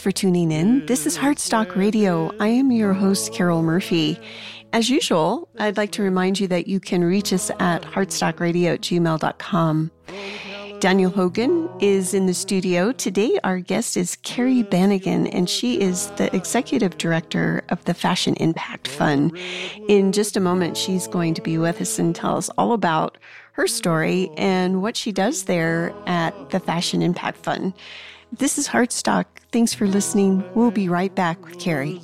Thanks for tuning in. This is Heartstock Radio. I am your host, Carol Murphy. As usual, I'd like to remind you that you can reach us at heartstockradio at gmail.com. Daniel Hogan is in the studio. Today, our guest is Kerry Bannigan, and she is the executive director of the Fashion Impact Fund. In just a moment, she's going to be with us and tell us all about her story and what she does there at the Fashion Impact Fund. This is Heartstock. Thanks for listening. We'll be right back with Kerry.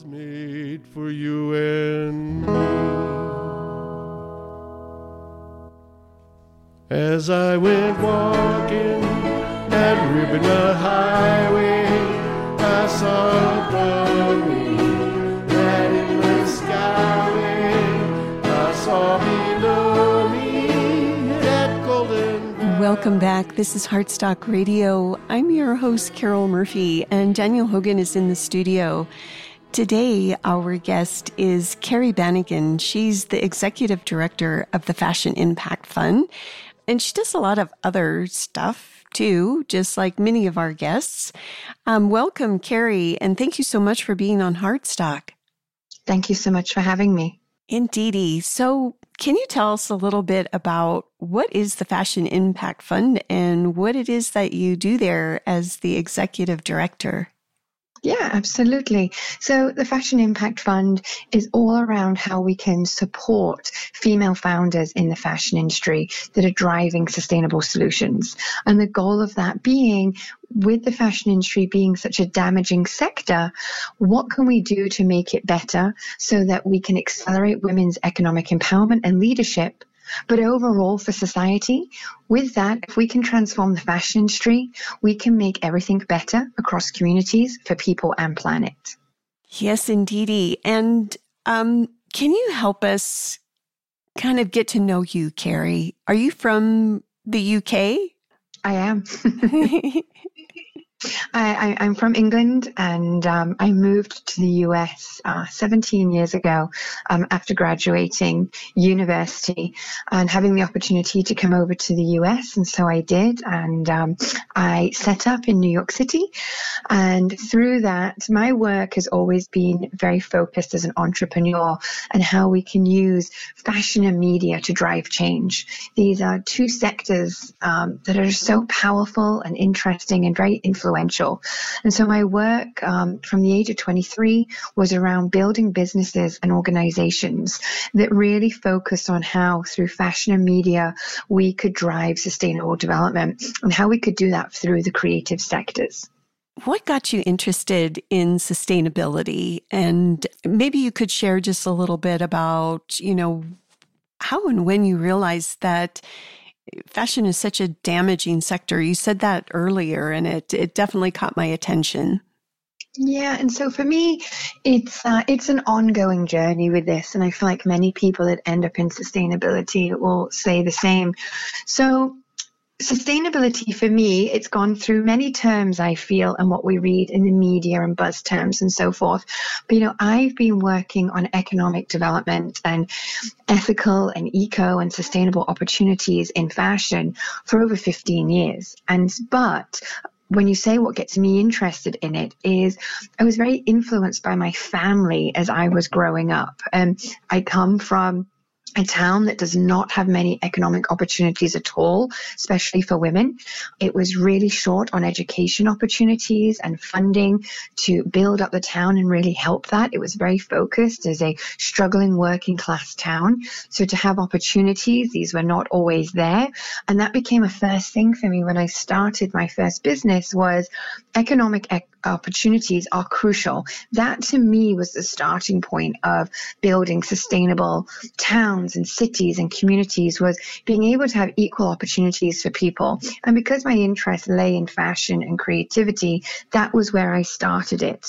As I went walking that ribbon highway, I saw Welcome back. This is Heartstock Radio. I'm your host, Carol Murphy, and Daniel Hogan is in the studio. Today, our guest is Kerry Bannigan. She's the executive director of the Fashion Impact Fund. And she does a lot of other stuff too, just like many of our guests. Um, welcome, Kerry, and thank you so much for being on Heartstock. Thank you so much for having me. Indeedy. So, can you tell us a little bit about what is the Fashion Impact Fund and what it is that you do there as the executive director? Yeah, absolutely. So the Fashion Impact Fund is all around how we can support female founders in the fashion industry that are driving sustainable solutions. And the goal of that being with the fashion industry being such a damaging sector, what can we do to make it better so that we can accelerate women's economic empowerment and leadership but overall, for society, with that, if we can transform the fashion industry, we can make everything better across communities for people and planet. Yes, indeedy. And um, can you help us kind of get to know you, Kerry? Are you from the UK? I am. I, am from England and um, I moved to the US uh, 17 years ago um, after graduating university and having the opportunity to come over to the US. And so I did. And um, I set up in New York City. And through that, my work has always been very focused as an entrepreneur and how we can use fashion and media to drive change. These are two sectors um, that are so powerful and interesting and very influential influential. And so my work um, from the age of 23 was around building businesses and organizations that really focused on how through fashion and media we could drive sustainable development and how we could do that through the creative sectors. What got you interested in sustainability? And maybe you could share just a little bit about, you know, how and when you realized that fashion is such a damaging sector. You said that earlier, and it it definitely caught my attention. Yeah, and so for me, it's uh, it's an ongoing journey with this, and I feel like many people that end up in sustainability will say the same. So sustainability for me, it's gone through many terms, I feel, and what we read in the media and buzz terms and so forth. But, you know, I've been working on economic development and ethical and eco and sustainable opportunities in fashion for over 15 years. And, but when you say what gets me interested in it is I was very influenced by my family as I was growing up. And um, I come from a town that does not have many economic opportunities at all, especially for women. It was really short on education opportunities and funding to build up the town and really help that. It was very focused as a struggling working class town. So to have opportunities, these were not always there. And that became a first thing for me when I started my first business was economic opportunities are crucial. That to me was the starting point of building sustainable towns and cities and communities was being able to have equal opportunities for people. And because my interest lay in fashion and creativity, that was where I started it.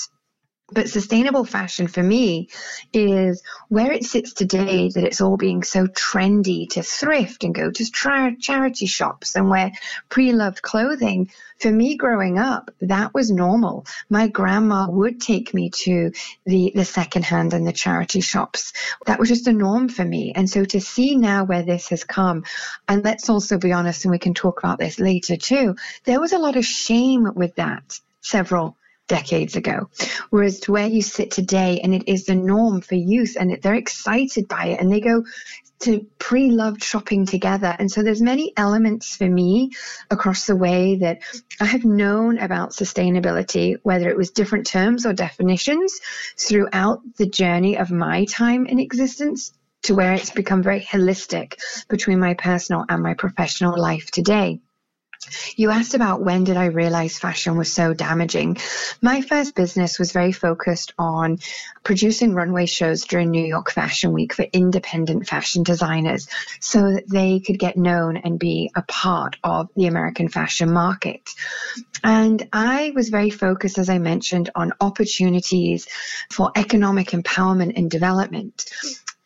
But sustainable fashion for me is where it sits today that it's all being so trendy to thrift and go to tra- charity shops and wear pre loved clothing. For me growing up, that was normal. My grandma would take me to the, the secondhand and the charity shops. That was just a norm for me. And so to see now where this has come, and let's also be honest, and we can talk about this later too, there was a lot of shame with that several decades ago. Whereas to where you sit today and it is the norm for youth and they're excited by it and they go to pre-loved shopping together. And so there's many elements for me across the way that I have known about sustainability, whether it was different terms or definitions throughout the journey of my time in existence to where it's become very holistic between my personal and my professional life today. You asked about when did I realize fashion was so damaging. My first business was very focused on producing runway shows during New York Fashion Week for independent fashion designers so that they could get known and be a part of the American fashion market. And I was very focused, as I mentioned, on opportunities for economic empowerment and development.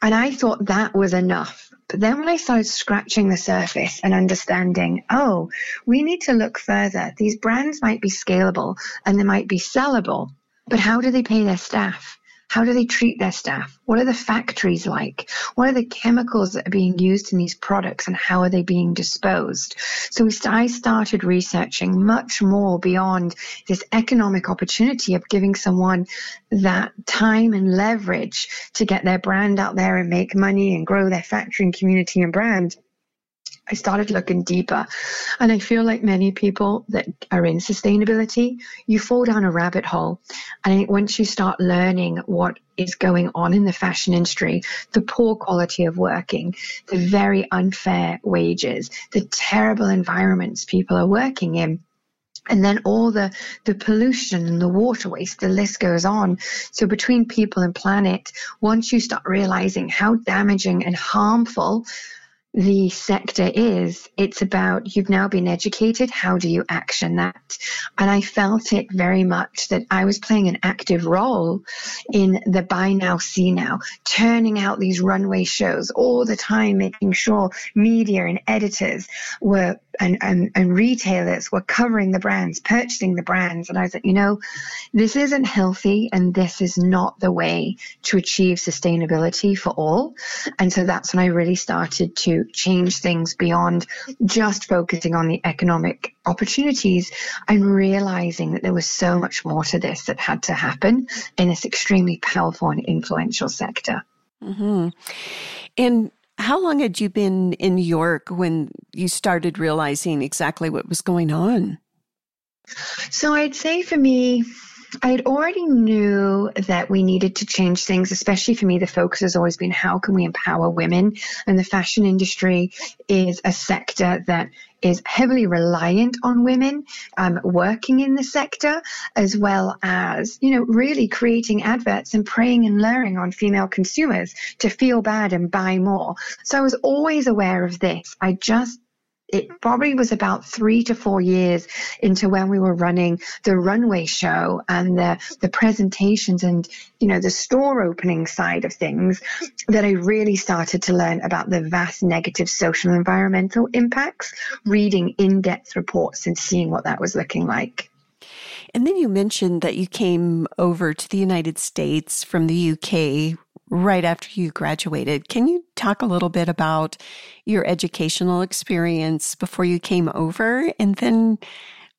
And I thought that was enough but then when I started scratching the surface and understanding, oh, we need to look further. These brands might be scalable and they might be sellable, but how do they pay their staff? How do they treat their staff? What are the factories like? What are the chemicals that are being used in these products and how are they being disposed? So I started researching much more beyond this economic opportunity of giving someone that time and leverage to get their brand out there and make money and grow their factory and community and brand I started looking deeper. And I feel like many people that are in sustainability, you fall down a rabbit hole. And once you start learning what is going on in the fashion industry, the poor quality of working, the very unfair wages, the terrible environments people are working in, and then all the the pollution and the water waste the list goes on so between people and planet once you start realizing how damaging and harmful the sector is, it's about you've now been educated. How do you action that? And I felt it very much that I was playing an active role in the buy now, see now, turning out these runway shows all the time, making sure media and editors were and, and, and retailers were covering the brands, purchasing the brands. And I was like, you know, this isn't healthy and this is not the way to achieve sustainability for all. And so that's when I really started to change things beyond just focusing on the economic opportunities and realizing that there was so much more to this that had to happen in this extremely powerful and influential sector. Mm-hmm. And how long had you been in New York when you started realizing exactly what was going on? So I'd say for me, I'd already knew that we needed to change things, especially for me, the focus has always been how can we empower women? And the fashion industry is a sector that is heavily reliant on women um, working in the sector, as well as, you know, really creating adverts and preying and luring on female consumers to feel bad and buy more. So I was always aware of this. I just it probably was about three to four years into when we were running the runway show and the, the presentations and, you know, the store opening side of things that I really started to learn about the vast negative social and environmental impacts, reading in depth reports and seeing what that was looking like. And then you mentioned that you came over to the United States from the UK right after you graduated. Can you talk a little bit about your educational experience before you came over? And then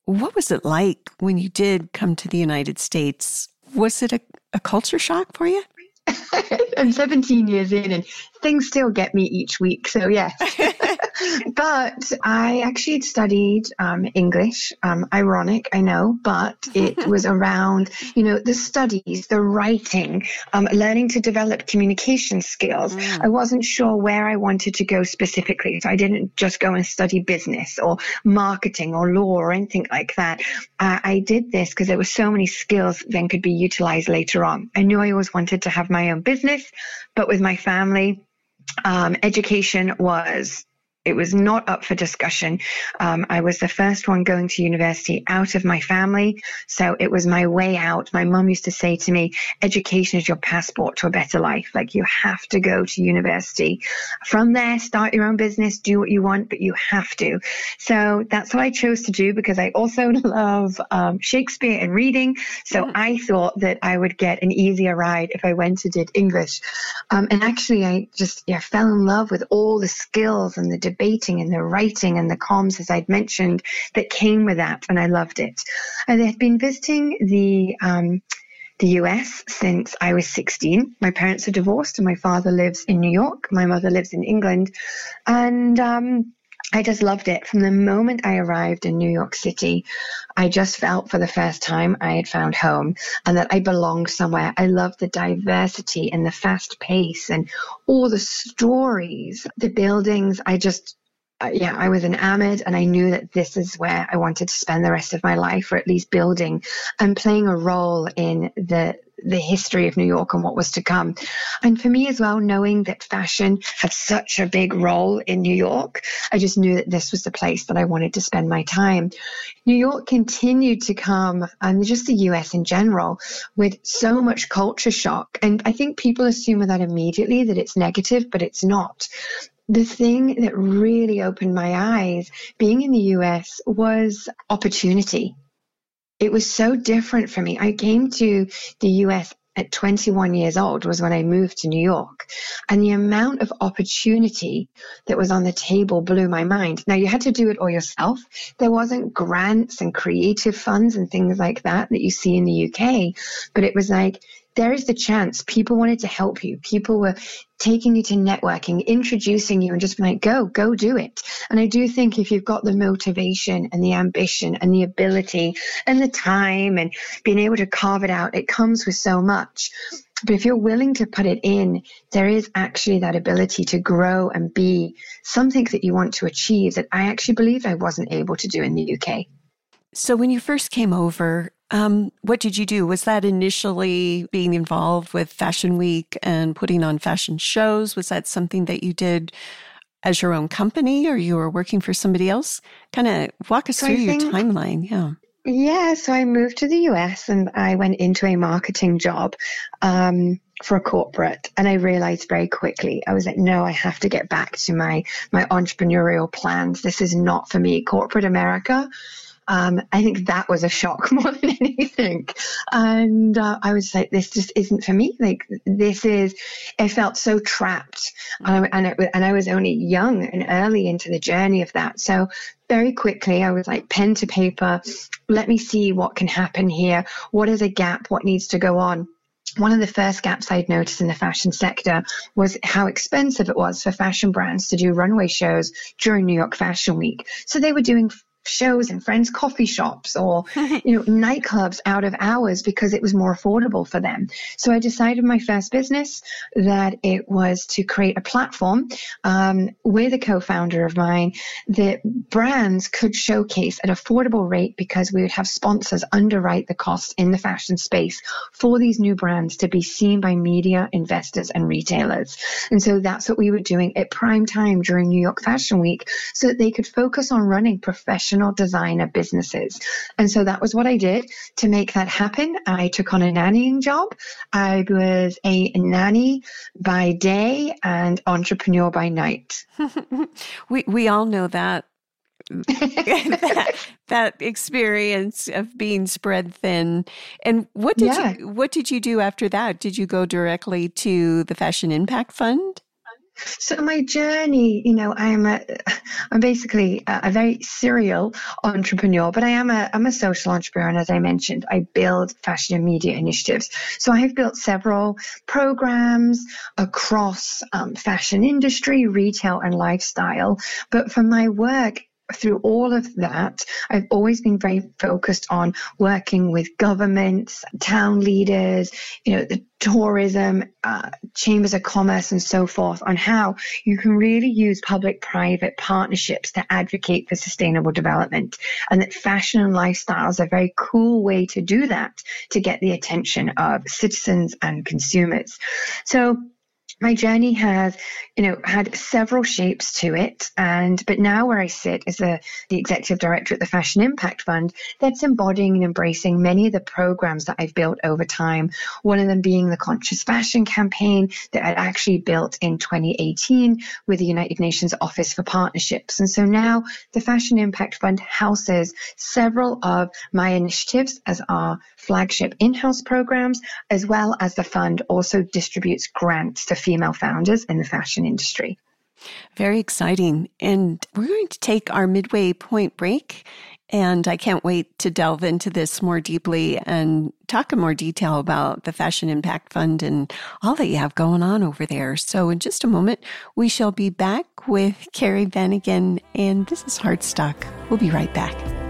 what was it like when you did come to the United States? Was it a, a culture shock for you? I'm 17 years in and things still get me each week. So, yes. but I actually had studied um, English. Um, ironic, I know, but it was around, you know, the studies, the writing, um, learning to develop communication skills. Mm. I wasn't sure where I wanted to go specifically. So I didn't just go and study business or marketing or law or anything like that. Uh, I did this because there were so many skills then could be utilized later on. I knew I always wanted to have my own business, but with my family, um, education was it was not up for discussion. Um, I was the first one going to university out of my family. So it was my way out. My mum used to say to me, education is your passport to a better life. Like you have to go to university. From there, start your own business, do what you want, but you have to. So that's what I chose to do because I also love um, Shakespeare and reading. So mm. I thought that I would get an easier ride if I went and did English. Um, and actually, I just yeah, fell in love with all the skills and the debating and the writing and the comms, as I'd mentioned, that came with that. And I loved it. I had been visiting the, um, the US since I was 16. My parents are divorced and my father lives in New York. My mother lives in England. And, um, I just loved it. From the moment I arrived in New York City, I just felt for the first time I had found home and that I belonged somewhere. I loved the diversity and the fast pace and all the stories, the buildings. I just, uh, yeah, I was enamored and I knew that this is where I wanted to spend the rest of my life, or at least building and playing a role in the the history of New York and what was to come. And for me as well, knowing that fashion had such a big role in New York, I just knew that this was the place that I wanted to spend my time. New York continued to come, and just the US in general, with so much culture shock. And I think people assume that immediately that it's negative, but it's not the thing that really opened my eyes being in the US was opportunity it was so different for me. I came to the US at 21 years old was when I moved to New York. And the amount of opportunity that was on the table blew my mind. Now you had to do it all yourself. There wasn't grants and creative funds and things like that that you see in the UK, but it was like there is the chance people wanted to help you. People were taking you to networking, introducing you, and just like, go, go do it. And I do think if you've got the motivation and the ambition and the ability and the time and being able to carve it out, it comes with so much. But if you're willing to put it in, there is actually that ability to grow and be something that you want to achieve that I actually believe I wasn't able to do in the UK. So, when you first came over, um, what did you do? Was that initially being involved with Fashion Week and putting on fashion shows? Was that something that you did as your own company or you were working for somebody else? Kind of walk us so through think, your timeline. Yeah. Yeah. So I moved to the US and I went into a marketing job. Um, for a corporate and I realized very quickly I was like no I have to get back to my my entrepreneurial plans this is not for me corporate America um, I think that was a shock more than anything. And uh, I was like, this just isn't for me. Like, this is, I felt so trapped. And, I, and, it, and I was only young and early into the journey of that. So very quickly, I was like, pen to paper, let me see what can happen here. What is a gap? What needs to go on? one of the first gaps I'd noticed in the fashion sector was how expensive it was for fashion brands to do runway shows during New York Fashion Week. So they were doing shows and friends' coffee shops or you know nightclubs out of hours because it was more affordable for them. So I decided my first business that it was to create a platform um, with a co-founder of mine that brands could showcase at affordable rate because we would have sponsors underwrite the costs in the fashion space for these new brands to be seen by media, investors, and retailers. And so that's what we were doing at prime time during New York Fashion Week so that they could focus on running professional designer businesses. And so that was what I did to make that happen. I took on a nannying job. I was a nanny by day and entrepreneur by night. we we all know that that, that, experience of being spread thin. And what did yeah. you what did you do after that? Did you go directly to the Fashion Impact Fund? So my journey, you know, I'm a, I'm basically a, a, very serial entrepreneur, but I am a, I'm a social entrepreneur. And as I mentioned, I build fashion and media initiatives. So I have built several programs across um, fashion industry, retail and lifestyle. But for my work, through all of that, I've always been very focused on working with governments, town leaders, you know, the tourism, uh, chambers of commerce, and so forth on how you can really use public private partnerships to advocate for sustainable development. And that fashion and lifestyle is a very cool way to do that to get the attention of citizens and consumers. So, my journey has, you know, had several shapes to it. And, but now where I sit as a, the executive director at the Fashion Impact Fund, that's embodying and embracing many of the programs that I've built over time. One of them being the Conscious Fashion campaign that I actually built in 2018 with the United Nations Office for Partnerships. And so now the Fashion Impact Fund houses several of my initiatives as our flagship in-house programs, as well as the fund also distributes grants to female founders in the fashion industry. Very exciting. And we're going to take our midway point break. And I can't wait to delve into this more deeply and talk in more detail about the Fashion Impact Fund and all that you have going on over there. So, in just a moment, we shall be back with Kerry Bannigan, and this is Heartstock. We'll be right back.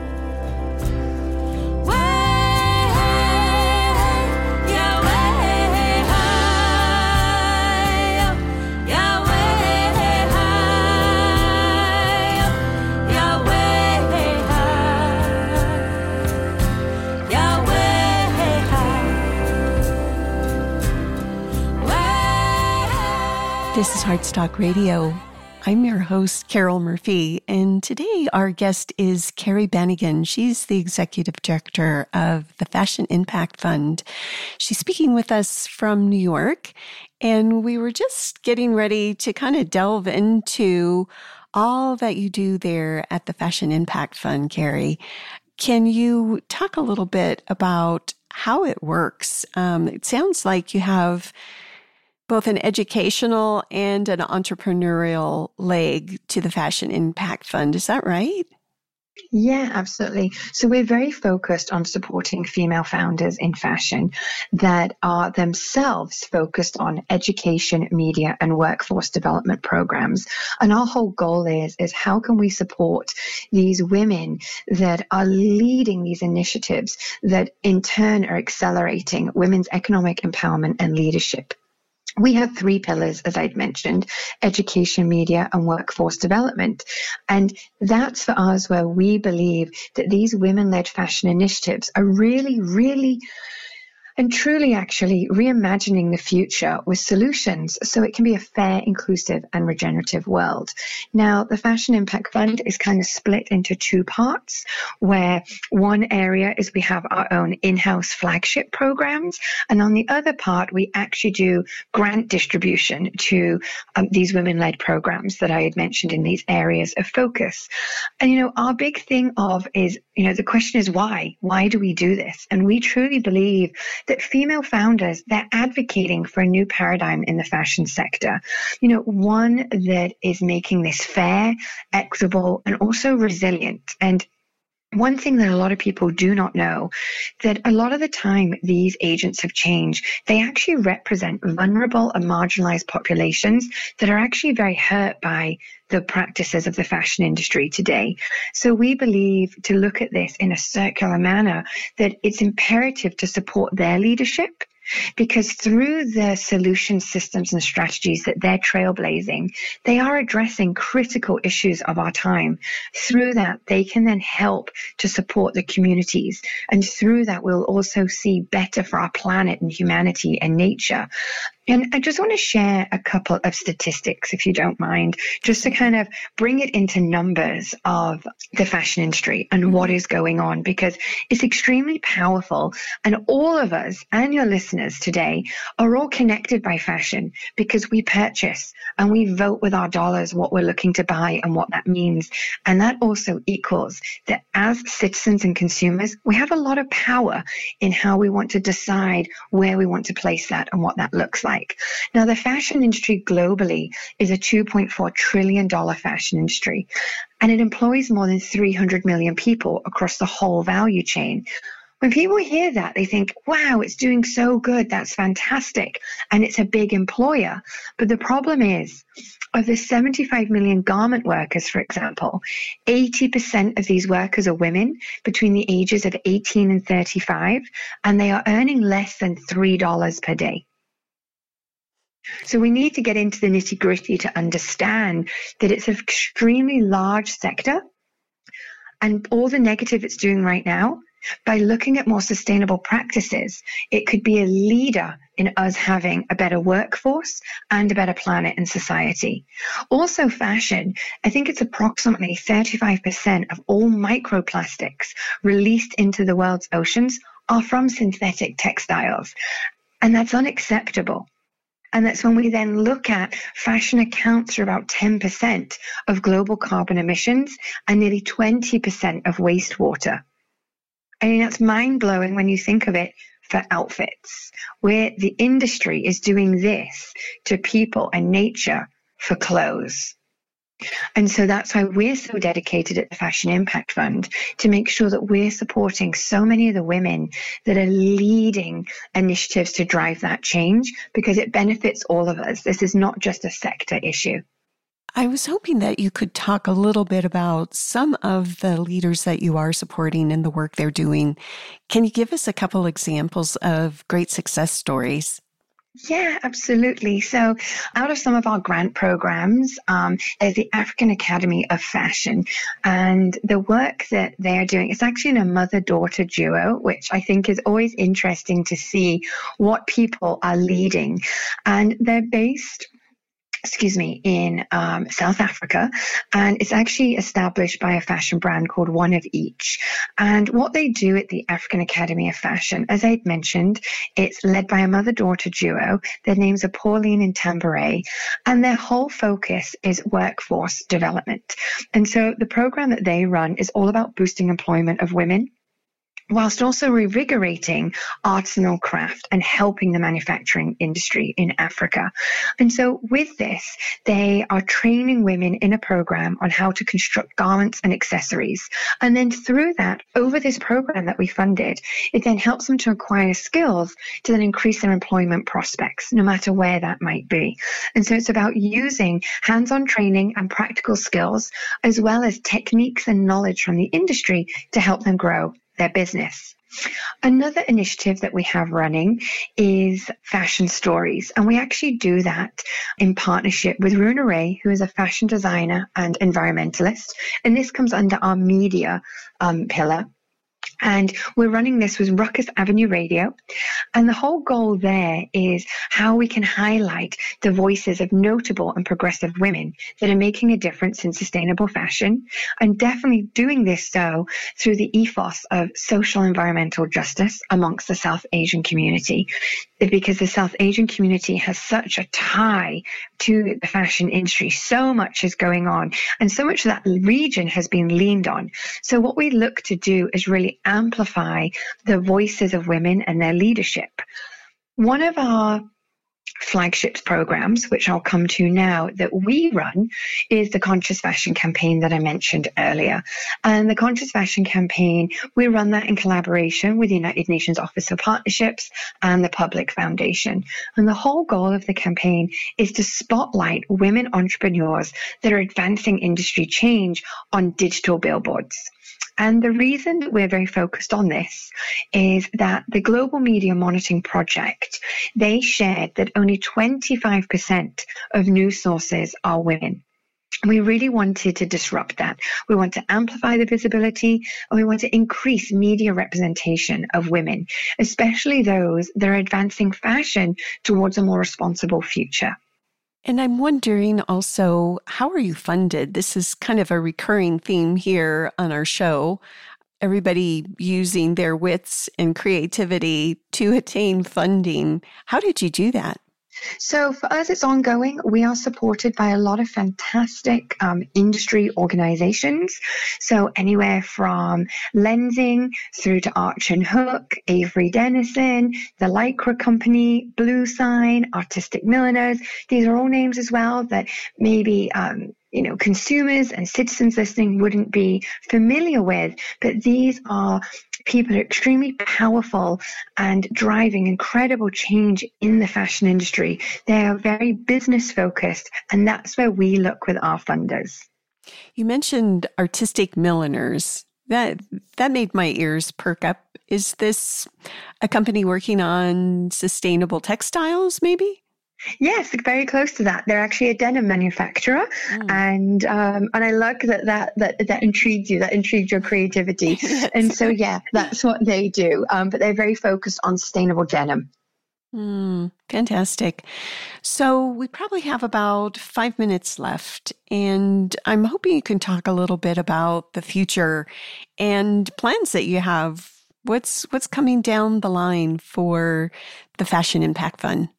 This is Heartstock Radio. I'm your host, Carol Murphy, and today our guest is Kerry Bannigan. She's the executive director of the Fashion Impact Fund. She's speaking with us from New York, and we were just getting ready to kind of delve into all that you do there at the Fashion Impact Fund, Kerry. Can you talk a little bit about how it works? Um, it sounds like you have both an educational and an entrepreneurial leg to the Fashion Impact Fund. Is that right? Yeah, absolutely. So we're very focused on supporting female founders in fashion that are themselves focused on education, media, and workforce development programs. And our whole goal is, is how can we support these women that are leading these initiatives that in turn are accelerating women's economic empowerment and leadership we have three pillars, as I'd mentioned education, media, and workforce development. And that's for us where we believe that these women led fashion initiatives are really, really and truly actually reimagining the future with solutions so it can be a fair, inclusive, and regenerative world. Now, the Fashion Impact Fund is kind of split into two parts, where one area is we have our own in house flagship programs, and on the other part, we actually do grant distribution to um, these women led programs that I had mentioned in these areas of focus. And, you know, our big thing of is, you know, the question is why? Why do we do this? And we truly believe that female founders, they're advocating for a new paradigm in the fashion sector. You know, one that is making this fair, equitable, and also resilient. And one thing that a lot of people do not know that a lot of the time these agents of change they actually represent vulnerable and marginalized populations that are actually very hurt by the practices of the fashion industry today. So we believe to look at this in a circular manner that it's imperative to support their leadership because through the solution systems and strategies that they're trailblazing, they are addressing critical issues of our time. Through that, they can then help to support the communities. And through that, we'll also see better for our planet and humanity and nature. And I just want to share a couple of statistics, if you don't mind, just to kind of bring it into numbers of the fashion industry and mm-hmm. what is going on, because it's extremely powerful. And all of us and your listeners today are all connected by fashion because we purchase and we vote with our dollars what we're looking to buy and what that means. And that also equals that as citizens and consumers, we have a lot of power in how we want to decide where we want to place that and what that looks like like. Now, the fashion industry globally is a $2.4 trillion fashion industry, and it employs more than 300 million people across the whole value chain. When people hear that, they think, wow, it's doing so good. That's fantastic. And it's a big employer. But the problem is, of the 75 million garment workers, for example, 80% of these workers are women between the ages of 18 and 35, and they are earning less than $3 per day. So we need to get into the nitty gritty to understand that it's an extremely large sector and all the negative it's doing right now. By looking at more sustainable practices, it could be a leader in us having a better workforce and a better planet and society. Also, fashion, I think it's approximately 35% of all microplastics released into the world's oceans are from synthetic textiles. And that's unacceptable. And that's when we then look at fashion accounts for about 10% of global carbon emissions and nearly 20% of wastewater. I mean, that's mind blowing when you think of it for outfits, where the industry is doing this to people and nature for clothes. And so that's why we're so dedicated at the Fashion Impact Fund to make sure that we're supporting so many of the women that are leading initiatives to drive that change because it benefits all of us. This is not just a sector issue. I was hoping that you could talk a little bit about some of the leaders that you are supporting and the work they're doing. Can you give us a couple examples of great success stories? Yeah, absolutely. So, out of some of our grant programs, um, there's the African Academy of Fashion, and the work that they're doing is actually a mother daughter duo, which I think is always interesting to see what people are leading. And they're based excuse me, in um, South Africa, and it's actually established by a fashion brand called One of Each. And what they do at the African Academy of Fashion, as I'd mentioned, it's led by a mother-daughter duo. Their names are Pauline and Tambere, and their whole focus is workforce development. And so the program that they run is all about boosting employment of women whilst also revigorating artisanal craft and helping the manufacturing industry in Africa. And so with this, they are training women in a program on how to construct garments and accessories. And then through that, over this program that we funded, it then helps them to acquire skills to then increase their employment prospects, no matter where that might be. And so it's about using hands-on training and practical skills, as well as techniques and knowledge from the industry to help them grow their business. Another initiative that we have running is Fashion Stories, and we actually do that in partnership with Runa Ray, who is a fashion designer and environmentalist. And this comes under our media um, pillar. And we're running this with Ruckus Avenue Radio. And the whole goal there is how we can highlight the voices of notable and progressive women that are making a difference in sustainable fashion and definitely doing this so through the ethos of social environmental justice amongst the South Asian community. Because the South Asian community has such a tie to the fashion industry. So much is going on and so much of that region has been leaned on. So what we look to do is really amplify the voices of women and their leadership. One of our flagships programs, which I'll come to now, that we run is the Conscious Fashion campaign that I mentioned earlier. And the Conscious Fashion campaign, we run that in collaboration with the United Nations Office of Partnerships and the Public Foundation. And the whole goal of the campaign is to spotlight women entrepreneurs that are advancing industry change on digital billboards. And the reason that we're very focused on this is that the Global Media Monitoring Project, they shared that only 25% of news sources are women. We really wanted to disrupt that. We want to amplify the visibility and we want to increase media representation of women, especially those that are advancing fashion towards a more responsible future. And I'm wondering also, how are you funded? This is kind of a recurring theme here on our show. Everybody using their wits and creativity to attain funding. How did you do that? So for us, it's ongoing. We are supported by a lot of fantastic um, industry organizations. So anywhere from Lenzing through to Arch and Hook, Avery Dennison, the Lycra Company, Blue Sign, Artistic Milliners. These are all names as well that maybe um, you know, consumers and citizens listening wouldn't be familiar with, but these are people are extremely powerful and driving incredible change in the fashion industry. They are very business focused, and that's where we look with our funders. You mentioned artistic milliners. That that made my ears perk up. Is this a company working on sustainable textiles maybe? Yes, very close to that. They're actually a denim manufacturer, mm. and um, and I like that that that that intrigued you. That intrigued your creativity, and so yeah, that's what they do. Um, but they're very focused on sustainable denim. Mm, fantastic. So we probably have about five minutes left, and I'm hoping you can talk a little bit about the future and plans that you have. What's what's coming down the line for the Fashion Impact Fund?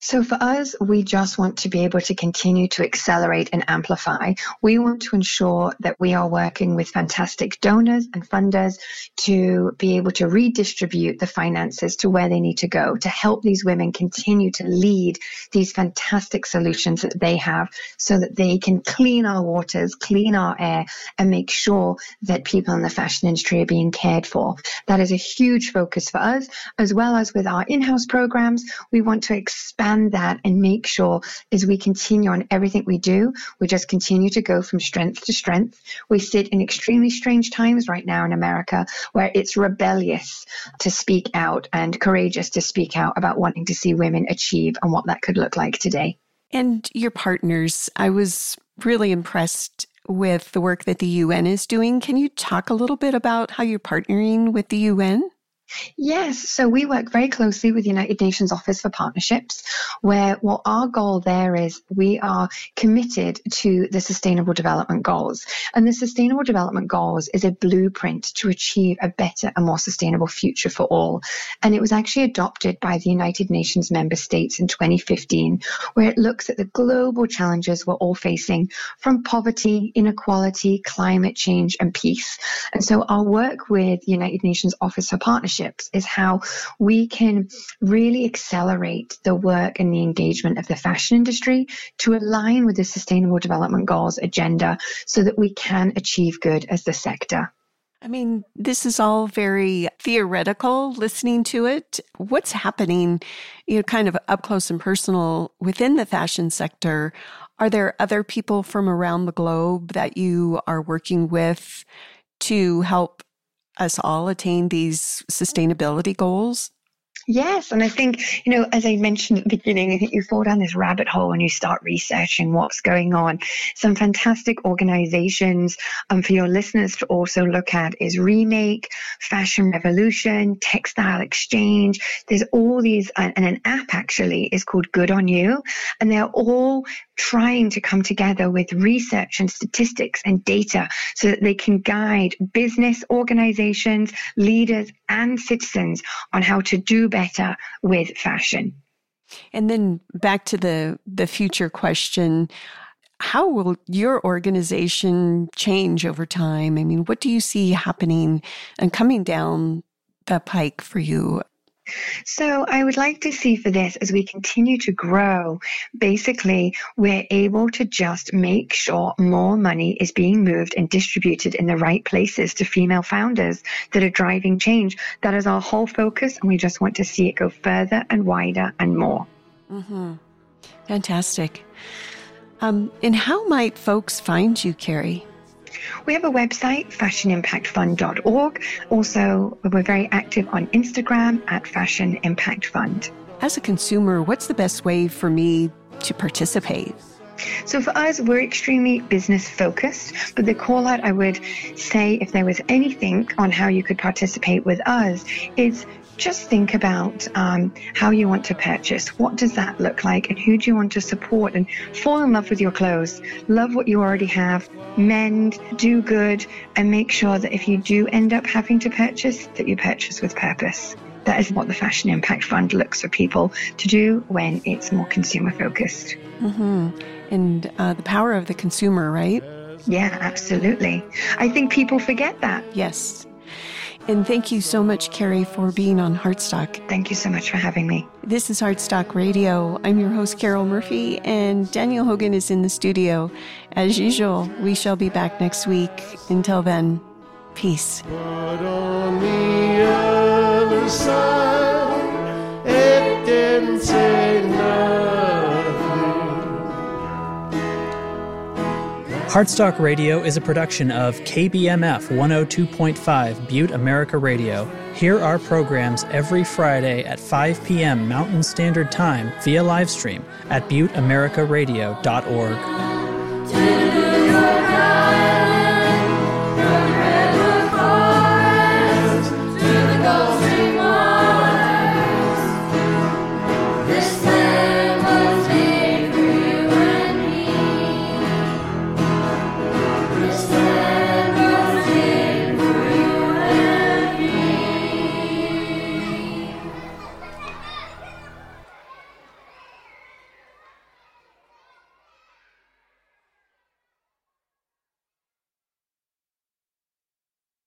So for us, we just want to be able to continue to accelerate and amplify. We want to ensure that we are working with fantastic donors and funders to be able to redistribute the finances to where they need to go to help these women continue to lead these fantastic solutions that they have so that they can clean our waters, clean our air and make sure that people in the fashion industry are being cared for. That is a huge focus for us as well as with our in-house programs. We want to expand expand that and make sure as we continue on everything we do, we just continue to go from strength to strength. We sit in extremely strange times right now in America where it's rebellious to speak out and courageous to speak out about wanting to see women achieve and what that could look like today. And your partners, I was really impressed with the work that the UN is doing. Can you talk a little bit about how you're partnering with the UN? Yes, so we work very closely with the United Nations Office for Partnerships, where what our goal there is we are committed to the Sustainable Development Goals. And the Sustainable Development Goals is a blueprint to achieve a better and more sustainable future for all. And it was actually adopted by the United Nations member states in 2015, where it looks at the global challenges we're all facing from poverty, inequality, climate change, and peace. And so our work with the United Nations Office for Partnerships partnerships is how we can really accelerate the work and the engagement of the fashion industry to align with the Sustainable Development Goals agenda so that we can achieve good as the sector. I mean, this is all very theoretical listening to it. What's happening, you know, kind of up close and personal within the fashion sector? Are there other people from around the globe that you are working with to help us all attain these sustainability goals? Yes. And I think, you know, as I mentioned at the beginning, I think you fall down this rabbit hole and you start researching what's going on. Some fantastic organizations um, for your listeners to also look at is Remake, Fashion Revolution, Textile Exchange. There's all these, and an app actually is called Good on You. And they're all trying to come together with research and statistics and data so that they can guide business organizations, leaders, and citizens on how to do better with fashion. And then back to the the future question, how will your organization change over time? I mean, what do you see happening and coming down the pike for you so I would like to see for this as we continue to grow, basically, we're able to just make sure more money is being moved and distributed in the right places to female founders that are driving change. That is our whole focus, and we just want to see it go further and wider and more. Mm-hmm. Fantastic. Um, and how might folks find you, Kerry? We have a website, fashionimpactfund.org. Also, we're very active on Instagram at Fashion Impact Fund. As a consumer, what's the best way for me to participate? So for us, we're extremely business focused, but the call out I would say if there was anything on how you could participate with us is just think about um, how you want to purchase. What does that look like? And who do you want to support? And fall in love with your clothes. Love what you already have. Mend, do good, and make sure that if you do end up having to purchase, that you purchase with purpose. That is what the Fashion Impact Fund looks for people to do when it's more consumer focused. Mm-hmm. And uh, the power of the consumer, right? Yeah, absolutely. I think people forget that. Yes. And thank you so much, Kerry, for being on Heartstock. Thank you so much for having me. This is Heartstock Radio. I'm your host, Carol Murphy, and Daniel Hogan is in the studio. As usual, we shall be back next week. Until then, peace. Heartstock Radio is a production of KBMF 102.5 Butte America Radio. Hear our programs every Friday at 5 p.m. Mountain Standard Time via livestream at butteamericaradio.org.